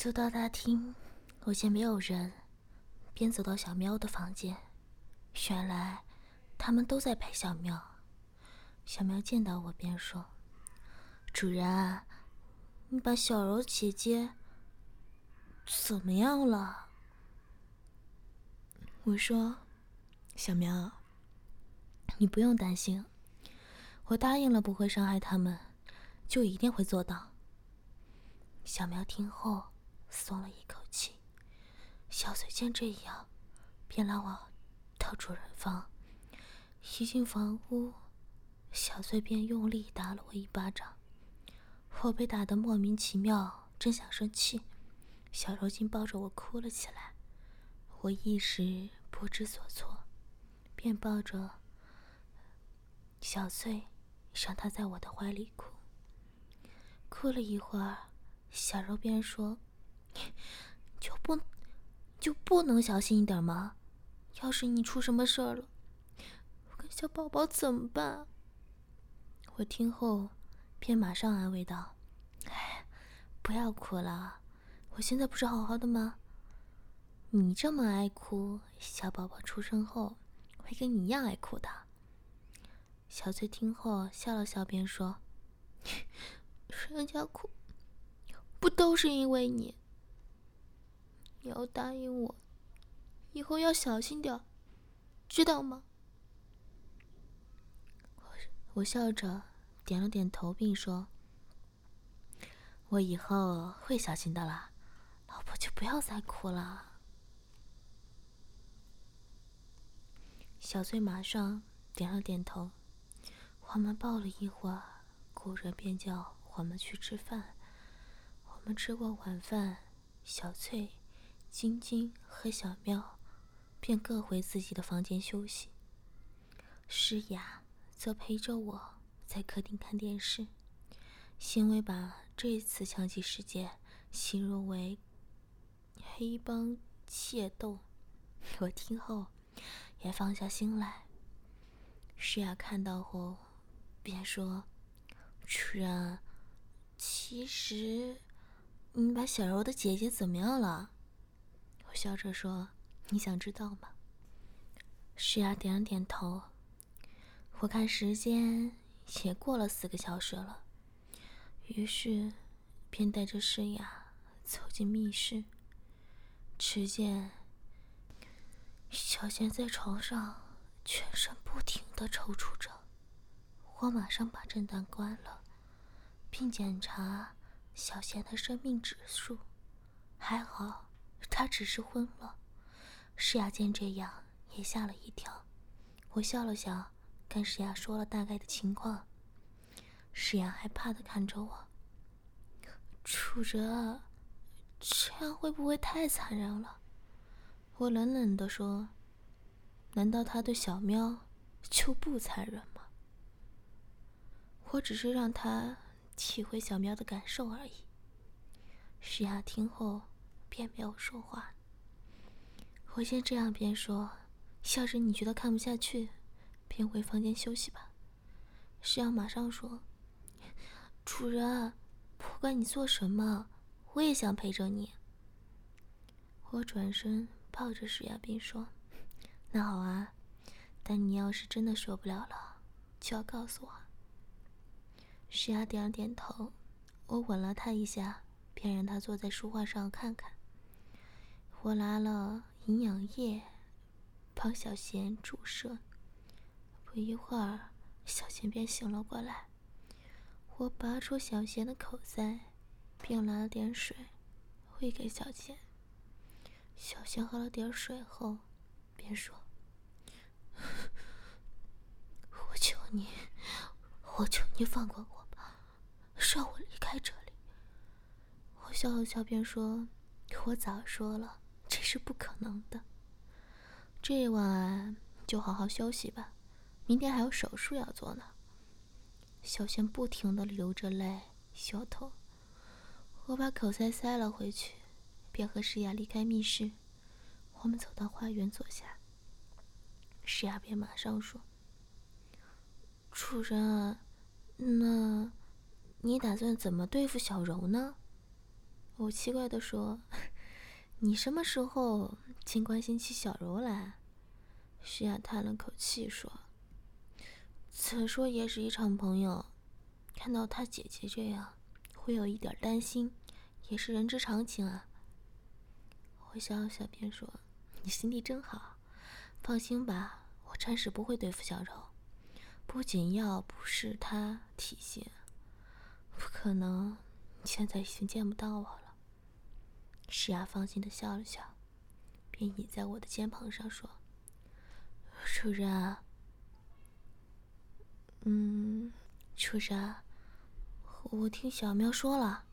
走到大厅，我见没有人，便走到小喵的房间。原来他们都在陪小喵。小喵见到我便说：“主人，你把小柔姐姐怎么样了？”我说：“小喵，你不用担心，我答应了不会伤害他们，就一定会做到。”小喵听后。松了一口气，小翠见这样，便拉我到主人房。一进房屋，小翠便用力打了我一巴掌，我被打得莫名其妙，正想生气，小柔竟抱着我哭了起来。我一时不知所措，便抱着小翠，让她在我的怀里哭。哭了一会儿，小柔便说。就不就不能小心一点吗？要是你出什么事儿了，我跟小宝宝怎么办？我听后便马上安慰道：“哎，不要哭了，我现在不是好好的吗？你这么爱哭，小宝宝出生后会跟你一样爱哭的。”小翠听后笑了笑，便说：“人家哭，不都是因为你？”你要答应我，以后要小心点知道吗？我笑着点了点头，并说：“我以后会小心的啦，老婆就不要再哭了。”小翠马上点了点头，我们抱了一会儿，古人便叫我们去吃饭。我们吃过晚饭，小翠。晶晶和小喵便各回自己的房间休息，诗雅则陪着我在客厅看电视。辛薇把这次枪击事件形容为黑帮械斗，我听后也放下心来。诗雅看到后便说：“主人，其实你把小柔的姐姐怎么样了？”我笑着说：“你想知道吗？”诗雅点了点头。我看时间也过了四个小时了，于是便带着诗雅走进密室。只见小贤在床上全身不停的抽搐着。我马上把震荡关了，并检查小贤的生命指数，还好。他只是昏了，诗雅见这样也吓了一跳。我笑了笑，跟诗雅说了大概的情况。诗雅害怕的看着我：“楚哲，这样会不会太残忍了？”我冷冷的说：“难道他对小喵就不残忍吗？我只是让他体会小喵的感受而已。”诗雅听后。便没有说话。我先这样边说：“要是你觉得看不下去，便回房间休息吧。”石阳马上说：“主人，不管你做什么，我也想陪着你。”我转身抱着石阳便说：“那好啊，但你要是真的受不了了，就要告诉我。”石雅点了点头，我吻了他一下，便让他坐在书画上看看。我拿了营养液，帮小贤注射。不一会儿，小贤便醒了过来。我拔出小贤的口塞，并拿了点水喂给小贤。小贤喝了点水后，便说：“我求你，我求你放过我吧，让我离开这里。”我笑了笑，便说：“我早说了。”这是不可能的。这晚就好好休息吧，明天还有手术要做呢。小轩不停的流着泪，摇头。我把口塞塞了回去，便和诗雅离开密室。我们走到花园坐下，诗雅便马上说：“主人，那，你打算怎么对付小柔呢？”我奇怪的说：“你什么时候竟关心起小柔来？”徐雅叹了口气说：“怎说也是一场朋友，看到他姐姐这样，会有一点担心，也是人之常情啊。”我笑了笑，便说：“你心地真好，放心吧，我暂时不会对付小柔。不仅要不是他体现，不可能，现在已经见不到我了。”诗雅放心的笑了笑，便倚在我的肩膀上说。主人，嗯，主人，我听小喵说了，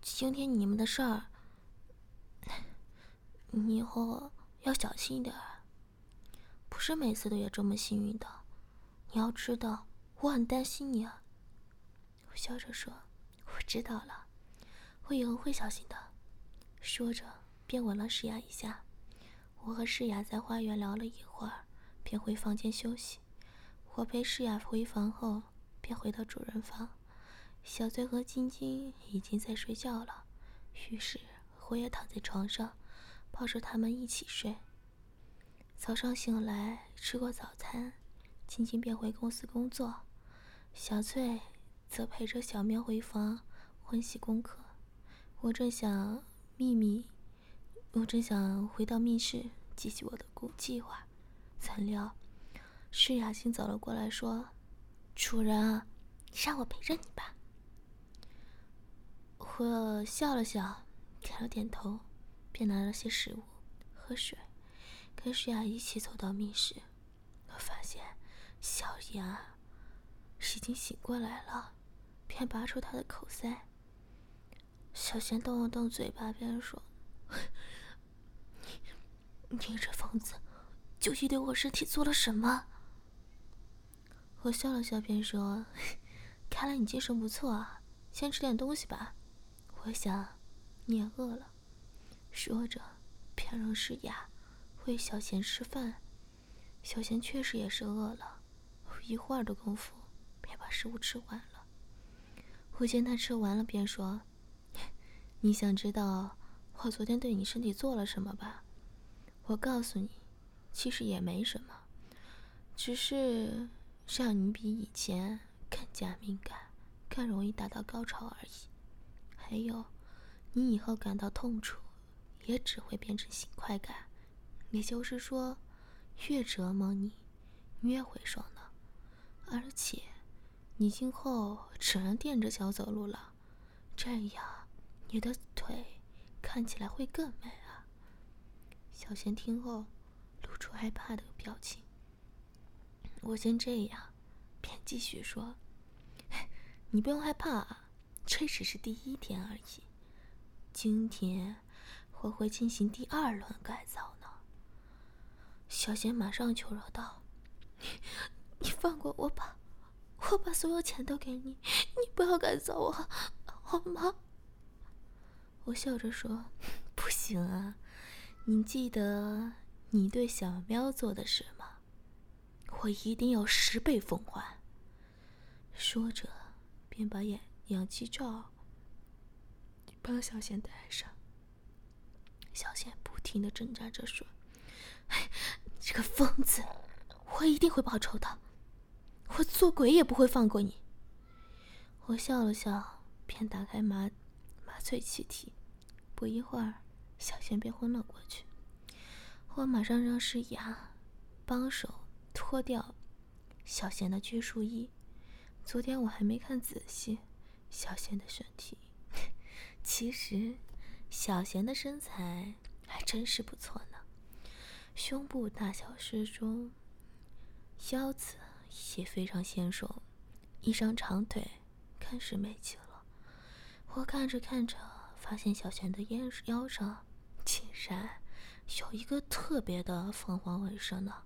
今天你们的事儿，你以后要小心一点。不是每次都有这么幸运的，你要知道，我很担心你啊。我笑着说：“我知道了，我以后会小心的。”说着，便吻了诗雅一下。我和诗雅在花园聊了一会儿。便回房间休息。我陪诗雅回房后，便回到主人房。小翠和晶晶已经在睡觉了，于是我也躺在床上，抱着他们一起睡。早上醒来，吃过早餐，晶晶便回公司工作，小翠则陪着小喵回房温习功课。我正想秘密，我正想回到密室继续我的故计划。怎料，施雅欣走了过来，说：“主人，让我陪着你吧。”我笑了笑，点了点头，便拿了些食物、喝水，跟施雅一起走到密室。我发现小雅已经醒过来了，便拔出她的口塞。小贤动了动嘴巴，便说：“你，你这疯子！”究竟对我身体做了什么？我笑了笑，便说：“看来你精神不错啊，先吃点东西吧。我想你也饿了。”说着，便让诗雅喂小贤吃饭。小贤确实也是饿了，一会儿的功夫，便把食物吃完了。我见他吃完了，便说：“你想知道我昨天对你身体做了什么吧？我告诉你。”其实也没什么，只是让你比以前更加敏感，更容易达到高潮而已。还有，你以后感到痛楚，也只会变成性快感。也就是说，越折磨你，越会爽的。而且，你今后只能垫着脚走路了，这样你的腿看起来会更美啊。小贤听后。露出害怕的表情。我先这样，便继续说：“你不用害怕啊，这只是第一天而已。今天我会进行第二轮改造呢。”小贤马上求饶道：“你你放过我吧，我把所有钱都给你，你不要改造我，好吗？”我笑着说：“不行啊，你记得。”你对小喵做的事吗？我一定要十倍奉还。说着，便把眼氧气罩帮小贤戴上。小贤不停的挣扎着说：“这个疯子，我一定会报仇的，我做鬼也不会放过你。”我笑了笑，便打开麻醉气体。不一会儿，小贤便昏了过去。我马上让诗雅帮手脱掉小贤的拘束衣。昨天我还没看仔细小贤的身体，其实小贤的身材还真是不错呢，胸部大小适中，腰子也非常纤瘦，一张长腿更是美极了。我看着看着，发现小贤的腰腰上竟然……有一个特别的凤凰纹身呢。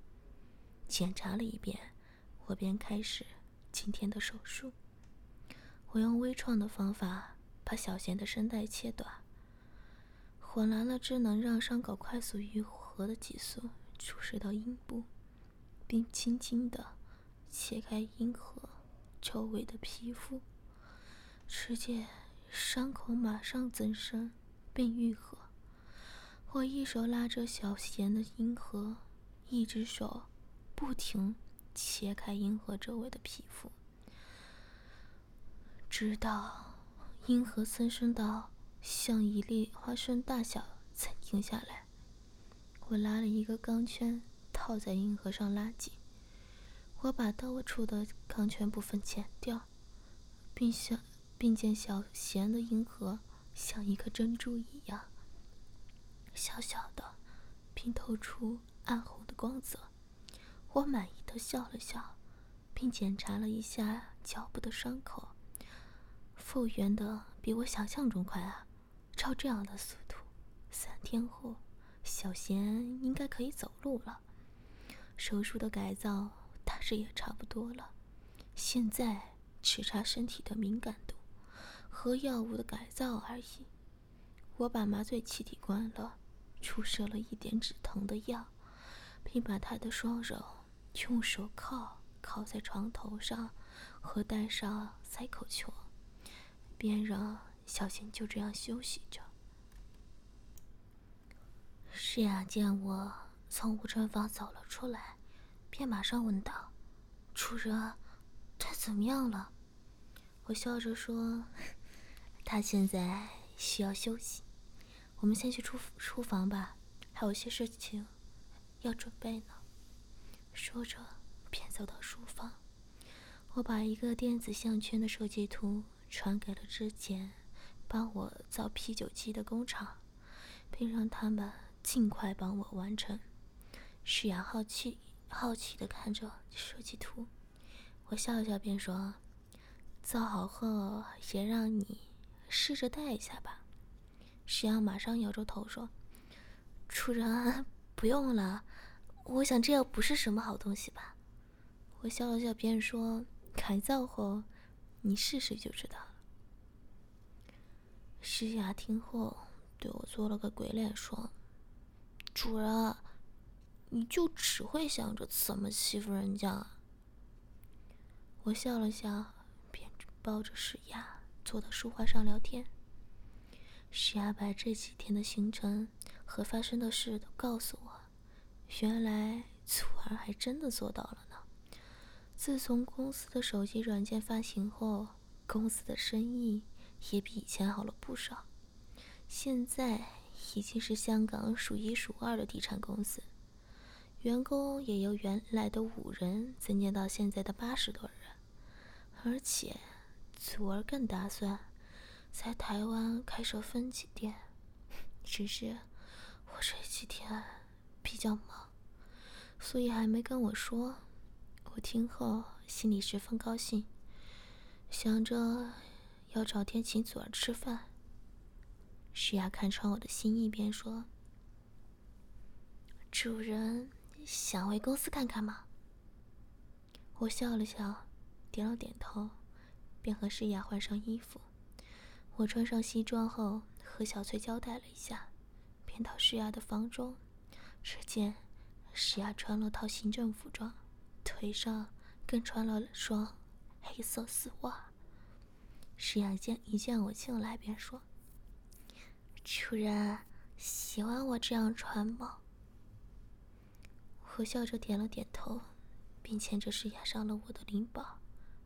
检查了一遍，我便开始今天的手术。我用微创的方法把小贤的声带切断，混来了只能让伤口快速愈合的激素，注射到阴部，并轻轻的切开阴核周围的皮肤。直接伤口马上增生，并愈合。我一手拉着小贤的阴核，一只手不停切开阴核周围的皮肤，直到阴核增生到像一粒花生大小才停下来。我拉了一个钢圈套在阴核上拉紧，我把到我处的钢圈部分剪掉，并向并见小贤的银河像一颗珍珠一样。小小的，并透出暗红的光泽。我满意的笑了笑，并检查了一下脚部的伤口，复原的比我想象中快啊！照这样的速度，三天后，小贤应该可以走路了。手术的改造大致也差不多了，现在只差身体的敏感度和药物的改造而已。我把麻醉气体关了。注射了一点止疼的药，并把他的双手用手铐铐在床头上，和戴上塞口球，便让小贤就这样休息着。诗雅见我从无尘房走了出来，便马上问道：“主人，他怎么样了？”我笑着说：“他现在需要休息。”我们先去厨厨房吧，还有些事情要准备呢。说着，便走到书房。我把一个电子项圈的设计图传给了之前帮我造啤酒机的工厂，并让他们尽快帮我完成。石雅好奇好奇的看着设计图，我笑笑，便说：“造好后也让你试着戴一下吧。”石阳马上摇着头说：“主人，不用了，我想这又不是什么好东西吧。”我笑了笑，便说：“改造后，你试试就知道了。”石雅听后对我做了个鬼脸，说：“主人，你就只会想着怎么欺负人家？”我笑了笑，便抱着石雅坐到书画上聊天。石阿白这几天的行程和发生的事都告诉我，原来祖儿还真的做到了呢。自从公司的手机软件发行后，公司的生意也比以前好了不少。现在已经是香港数一数二的地产公司，员工也由原来的五人增加到现在的八十多人，而且祖儿更打算。在台湾开设分级店，只是我这几天比较忙，所以还没跟我说。我听后心里十分高兴，想着要找天请祖儿吃饭。石雅看穿我的心意，便说：“主人想回公司看看吗？”我笑了笑，点了点头，便和诗雅换上衣服。我穿上西装后，和小翠交代了一下，便到诗雅的房中。只见诗雅穿了套行政服装，腿上更穿了双黑色丝袜。诗雅见一见我进来，便说：“主人喜欢我这样穿吗？”我笑着点了点头，并牵着诗雅上了我的灵宝，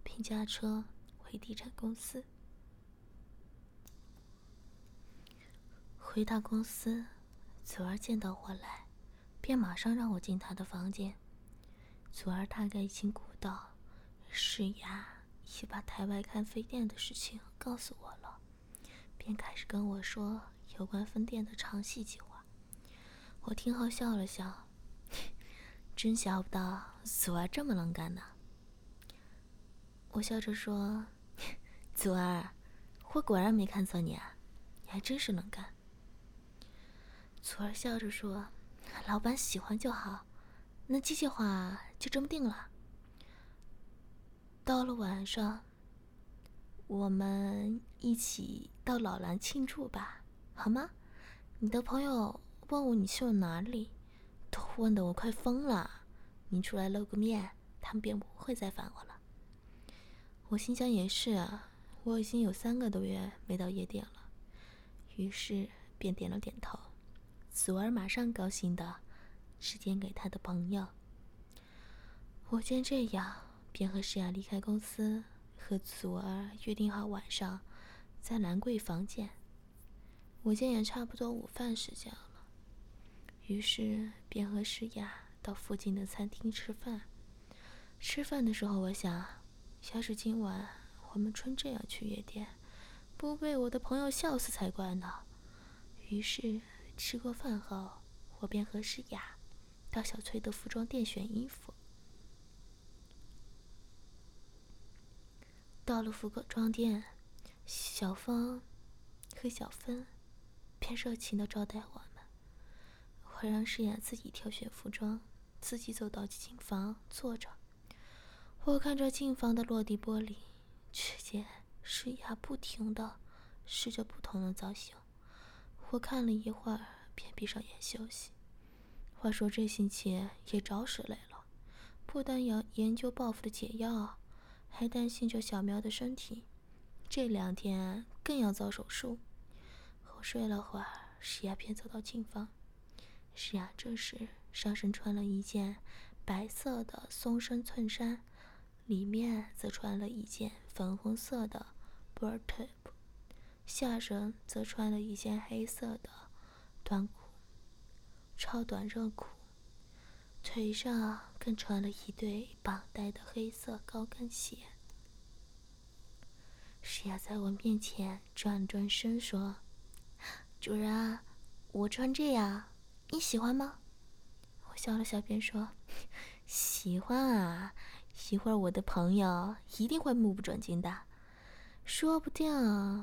并驾车回地产公司。回到公司，祖儿见到我来，便马上让我进他的房间。祖儿大概已经估到，世雅已把台外看飞店的事情告诉我了，便开始跟我说有关分店的长期计划。我听后笑了笑，真想不到祖儿这么能干呢。我笑着说：“祖儿，我果然没看错你啊，你还真是能干。”祖儿笑着说：“老板喜欢就好，那机械化就这么定了。到了晚上，我们一起到老兰庆祝吧，好吗？你的朋友问我你去了哪里，都问得我快疯了。你出来露个面，他们便不会再烦我了。”我心想也是啊，我已经有三个多月没到夜店了，于是。便点了点头。祖儿马上高兴的指点给他的朋友。我见这样，便和诗雅离开公司，和祖儿约定好晚上在兰桂坊见。我见也差不多午饭时间了，于是便和诗雅到附近的餐厅吃饭。吃饭的时候，我想，要是今晚我们穿这样去夜店，不被我的朋友笑死才怪呢。于是吃过饭后，我便和诗雅到小崔的服装店选衣服。到了服装店，小芳和小芬。便热情的招待我们。我让诗雅自己挑选服装，自己走到镜房坐着。我看着镜房的落地玻璃，只见诗雅不停的试着不同的造型。我看了一会儿，便闭上眼休息。话说这星期也着实累了，不但要研究报复的解药，还担心着小苗的身体。这两天更要遭手术。我睡了会儿，石雅便走到镜房。石雅这时上身穿了一件白色的松身衬衫，里面则穿了一件粉红色的 bird top，下身则穿了一件黑色的短裤，超短热裤，腿上更穿了一对绑带的黑色高跟鞋。石雅在我面前转转身说。主人，我穿这样，你喜欢吗？我笑了笑，便说：“ 喜欢啊，一会儿我的朋友一定会目不转睛的，说不定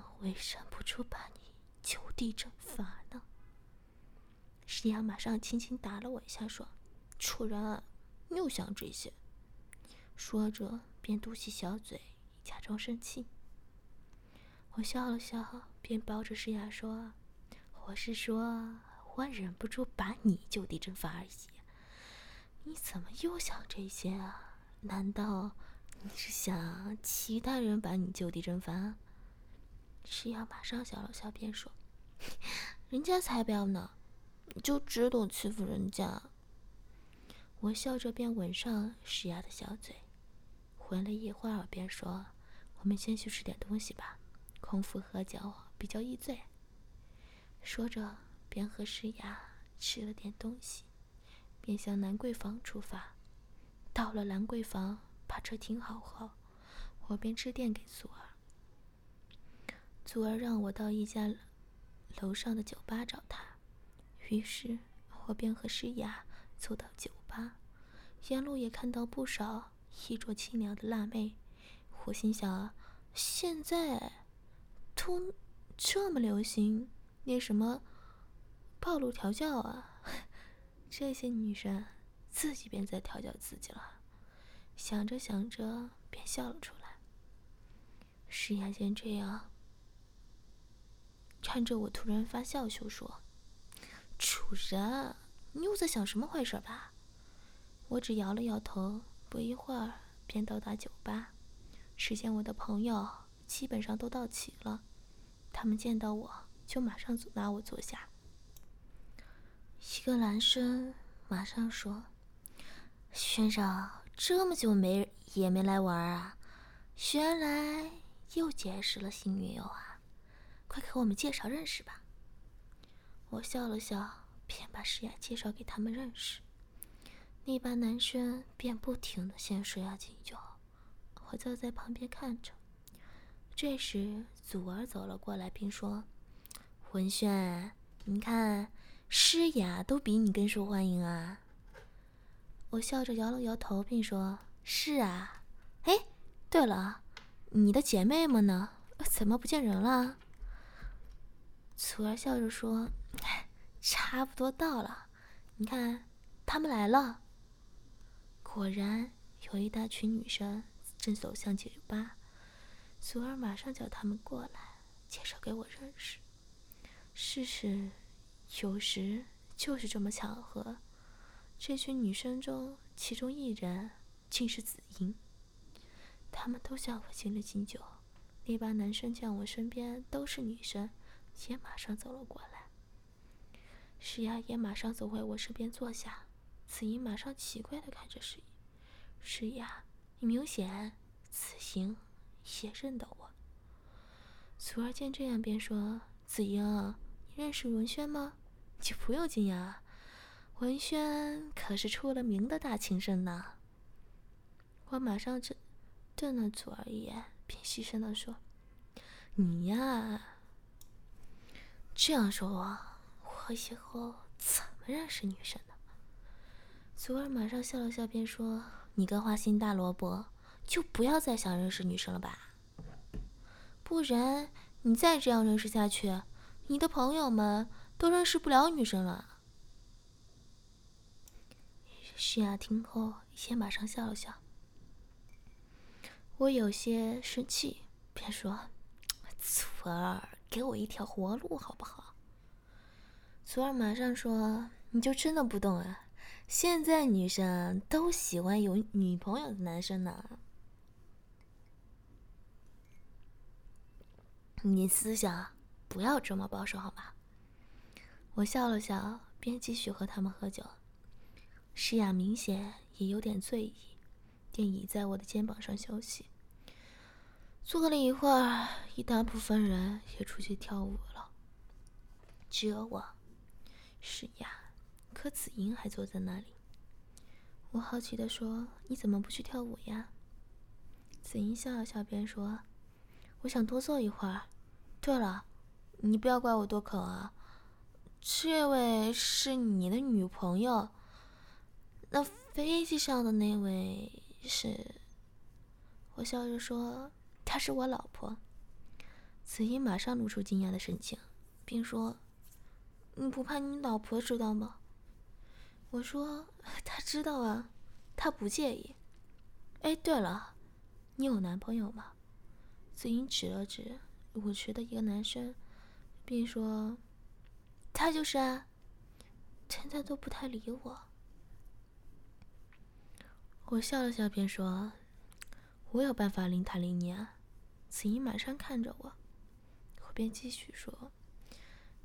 会忍不住把你就地正法呢。”石阳马上轻轻打了我一下，说：“楚人，又想这些。”说着便嘟起小嘴，假装生气。我笑了笑，便抱着石雅说。我是说，我忍不住把你就地正法而已。你怎么又想这些啊？难道你是想其他人把你就地正法？石瑶马上笑了笑，便说：“ 人家才不要呢，你就只懂欺负人家。”我笑着便吻上石雅的小嘴，吻了一会儿，便说：“我们先去吃点东西吧，空腹喝酒比较易醉。”说着，便和诗雅吃了点东西，便向兰桂坊出发。到了兰桂坊，把车停好后，我便致电给祖儿。祖儿让我到一家楼上的酒吧找他，于是我便和诗雅走到酒吧。沿路也看到不少衣着清凉的辣妹，我心想啊：现在都这么流行。那什么，暴露调教啊！这些女生自己便在调教自己了。想着想着，便笑了出来。石雅见这样，看着我突然发笑，就说：“主人，你又在想什么坏事吧？”我只摇了摇头。不一会儿，便到达酒吧。只见我的朋友基本上都到齐了，他们见到我。就马上拉我坐下。一个男生马上说：“轩少，这么久没也没来玩啊？原来又结识了新女友啊？快给我们介绍认识吧。”我笑了笑，便把诗雅介绍给他们认识。那帮男生便不停的向诗雅敬酒，我坐在旁边看着。这时，祖儿走了过来，并说。文轩，你看诗雅都比你更受欢迎啊！我笑着摇了摇头，并说：“是啊。”哎，对了，你的姐妹们呢？怎么不见人了？楚儿笑着说：“差不多到了，你看，他们来了。”果然，有一大群女生正走向酒吧。楚儿马上叫他们过来，介绍给我认识。事实有时就是这么巧合。这群女生中，其中一人竟是紫英。他们都向我敬了敬酒。那帮男生见我身边都是女生，也马上走了过来。诗雅也马上走回我身边坐下。子英马上奇怪的看着诗诗雅，你明显此行也认得我。祖儿见这样，便说：“子英，你认识文轩吗？你不用惊讶，文轩可是出了名的大情圣呢。”我马上这瞪了祖儿一眼，便细声的说：“你呀，这样说我，我以后怎么认识女生呢？”祖儿马上笑了笑，便说：“你个花心大萝卜，就不要再想认识女生了吧。不然你再这样认识下去，你的朋友们都认识不了女生了。”徐雅听后也马上笑了笑。我有些生气，便说：“祖儿，给我一条活路好不好？”祖儿马上说：“你就真的不懂啊？”现在女生都喜欢有女朋友的男生呢，你思想不要这么保守好吗？我笑了笑，便继续和他们喝酒。诗雅明显也有点醉意，便倚在我的肩膀上休息。坐了一会儿，一大部分人也出去跳舞了，只有我，诗雅。可子英还坐在那里。我好奇的说：“你怎么不去跳舞呀？”子英笑了笑，便说：“我想多坐一会儿。对了，你不要怪我多口啊。这位是你的女朋友？那飞机上的那位是？”我笑着说：“她是我老婆。”子英马上露出惊讶的神情，并说：“你不怕你老婆知道吗？”我说：“她知道啊，她不介意。”哎，对了，你有男朋友吗？子英指了指舞池的一个男生，并说：“他就是啊。”现在都不太理我。我笑了笑，便说：“我有办法令他理你啊。”子英马上看着我，我便继续说：“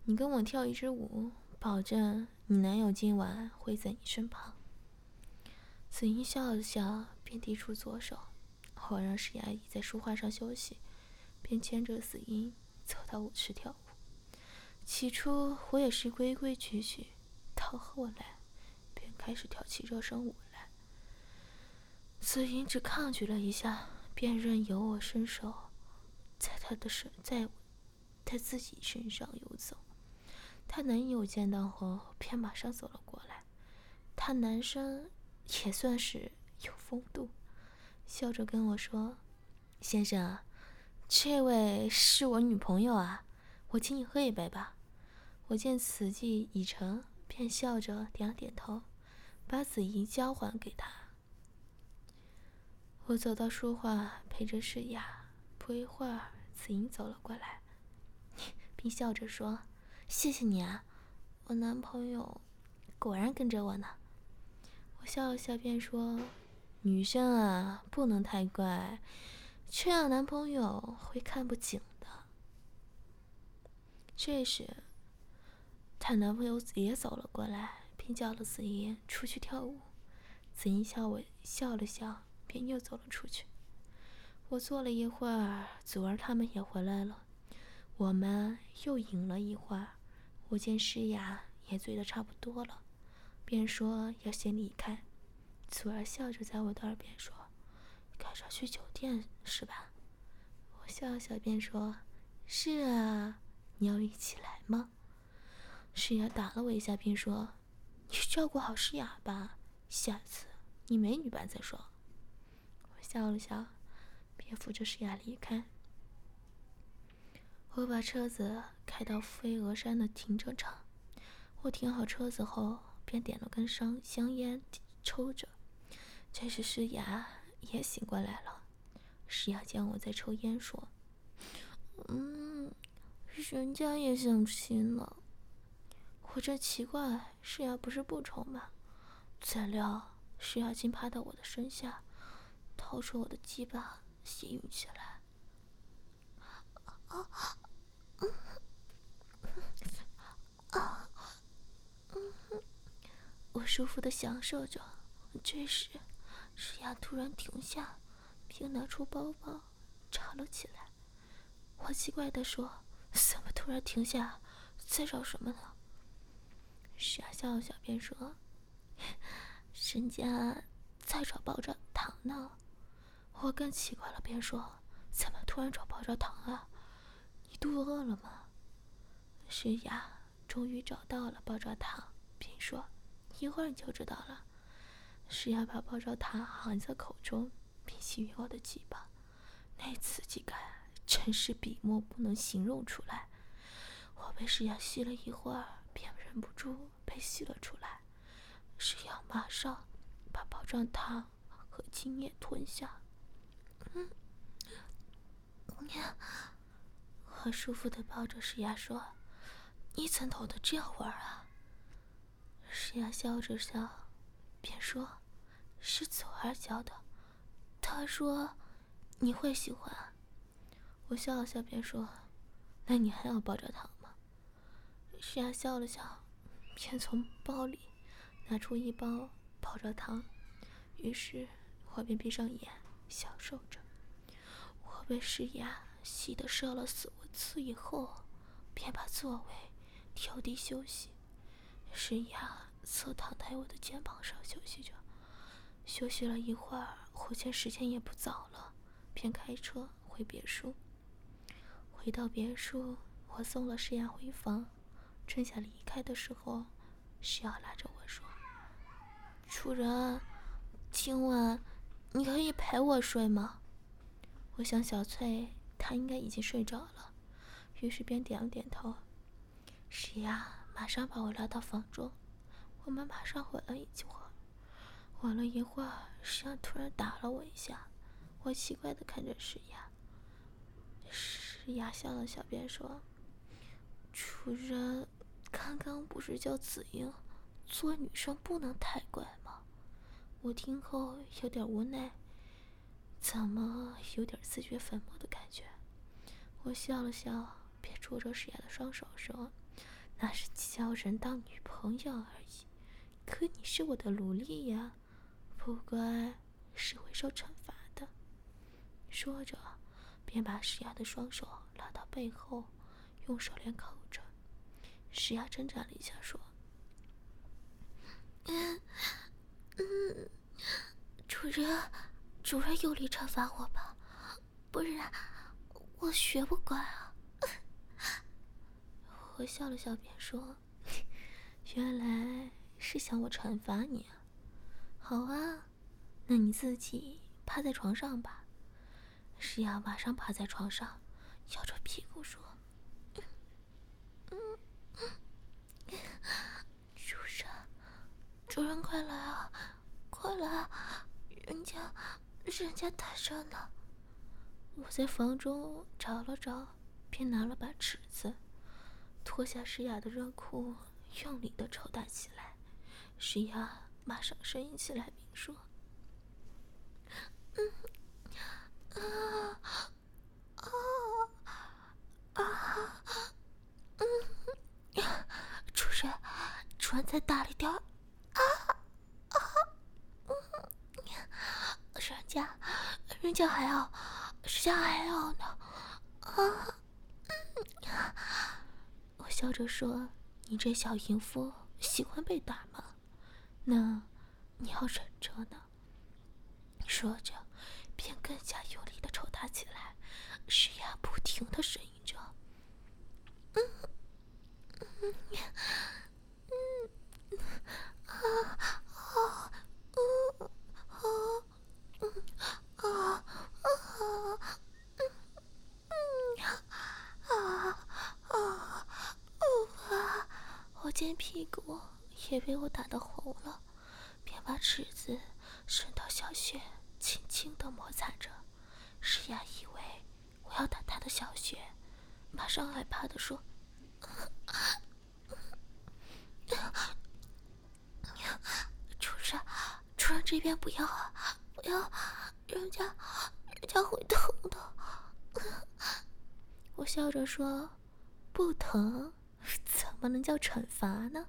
你跟我跳一支舞。”保证你男友今晚会在你身旁。子英笑了笑，便递出左手，我让石雅倚在书画上休息，便牵着子英走到舞池跳舞。起初我也是规规矩矩，到后来便开始跳起热身舞来。子英只抗拒了一下，便任由我伸手在她的身在她自己身上游走。她男友见到后，便马上走了过来。他男生也算是有风度，笑着跟我说：“先生，这位是我女朋友啊，我请你喝一杯吧。”我见此计已成，便笑着点了点头，把子怡交还给他。我走到书画，陪着诗雅。不一会儿，子怡走了过来，并笑着说。谢谢你啊，我男朋友果然跟着我呢。我笑了笑，便说：“女生啊，不能太乖，这样男朋友会看不紧的。”这时，她男朋友也走了过来，并叫了子怡出去跳舞。子怡笑我笑了笑，便又走了出去。我坐了一会儿，祖儿他们也回来了。我们又饮了一会儿，我见诗雅也醉得差不多了，便说要先离开。祖儿笑着在我的耳边说：“赶着去酒店是吧？”我笑笑便说：“是啊，你要一起来吗？”诗雅打了我一下，便说：“你照顾好诗雅吧，下次你没女伴再说。”笑了笑，便扶着诗雅离开。我把车子开到飞鹅山的停车场。我停好车子后，便点了根香香烟抽着。这时诗雅也醒过来了。诗雅见我在抽烟，说：“嗯，人家也想亲了。”我这奇怪，诗雅不是不抽吗？怎料诗雅竟趴到我的身下，掏出我的鸡巴，吸引起来。啊！舒服的享受着。这时，石雅突然停下，并拿出包包查了起来。我奇怪的说：“怎么突然停下？在找什么呢？”石雅笑笑，便说：“ 人家在找爆炸糖呢。”我更奇怪了，便说：“怎么突然找爆炸糖啊？你肚饿了吗？”石雅终于找到了爆炸糖，便说：“一会儿你就知道了。”石雅把爆炸糖含在口中，并吸吮我的鸡巴，那刺激感真是笔墨不能形容出来。我被石雅吸了一会儿，便忍不住被吸了出来。石雅马上把爆炸糖和精液吞下。嗯，我舒服的抱着石牙说：“你怎懂得这样玩啊？”石牙笑着笑，便说：“是左儿教的。他说你会喜欢。”我笑了笑，便说：“那你还要爆炸糖吗？”石牙笑了笑，便从包里拿出一包爆炸糖。于是我便闭上眼，享受着。我被石雅吸得射了四五次以后，便把座位调低休息。石雅侧躺在我的肩膀上休息着。休息了一会儿，我见时间也不早了，便开车回别墅。回到别墅，我送了石雅回房。正想离开的时候，石雅拉着我说：“主人，今晚你可以陪我睡吗？”我想小翠她应该已经睡着了，于是便点了点头。石雅马上把我拉到房中，我们马上回了一会儿。玩了一会儿，石雅突然打了我一下，我奇怪的看着石雅。石雅笑了笑，便说：“主人，刚刚不是叫紫英，做女生不能太乖？”我听后有点无奈。怎么有点自掘坟墓的感觉？我笑了笑，便捉着石雅的双手说：“那是叫人当女朋友而已，可你是我的奴隶呀，不乖是会受惩罚的。”说着，便把石雅的双手拉到背后，用手链扣着。石雅挣扎了一下，说：“ 嗯，主人。”主人用力惩罚我吧，不然我学不乖啊！我笑了笑，便说：“原来是想我惩罚你啊！好啊，那你自己趴在床上吧。”是呀马上趴在床上，摇着屁股说：“主人，主人快来啊，快来，人家……”是人家打着呢。我在房中找了找，便拿了把尺子，脱下诗雅的热裤，用力的抽打起来。诗雅马上呻吟起来，并说：“嗯，啊，啊，啊，嗯，主人，主人再大力点，啊！”人家，人家还要，人家还要呢，啊！我笑着说：“你这小淫妇喜欢被打吗？那你要忍着呢。”说着，便更加用力的抽打起来，施压不停的声音着：“嗯，嗯，嗯，啊，啊，嗯，啊。”啊啊啊！嗯啊啊啊！我见屁股也被我打得红了，便把尺子伸到小穴，轻轻的摩擦着。石雅以为我要打她的小穴，马上害怕的说：“主人，主人这边不要啊！”要人家，人家会疼的。我